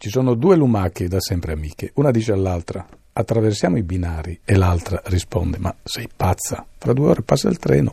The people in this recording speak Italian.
Ci sono due lumache da sempre amiche. Una dice all'altra: Attraversiamo i binari. E l'altra risponde: Ma sei pazza? Fra due ore passa il treno.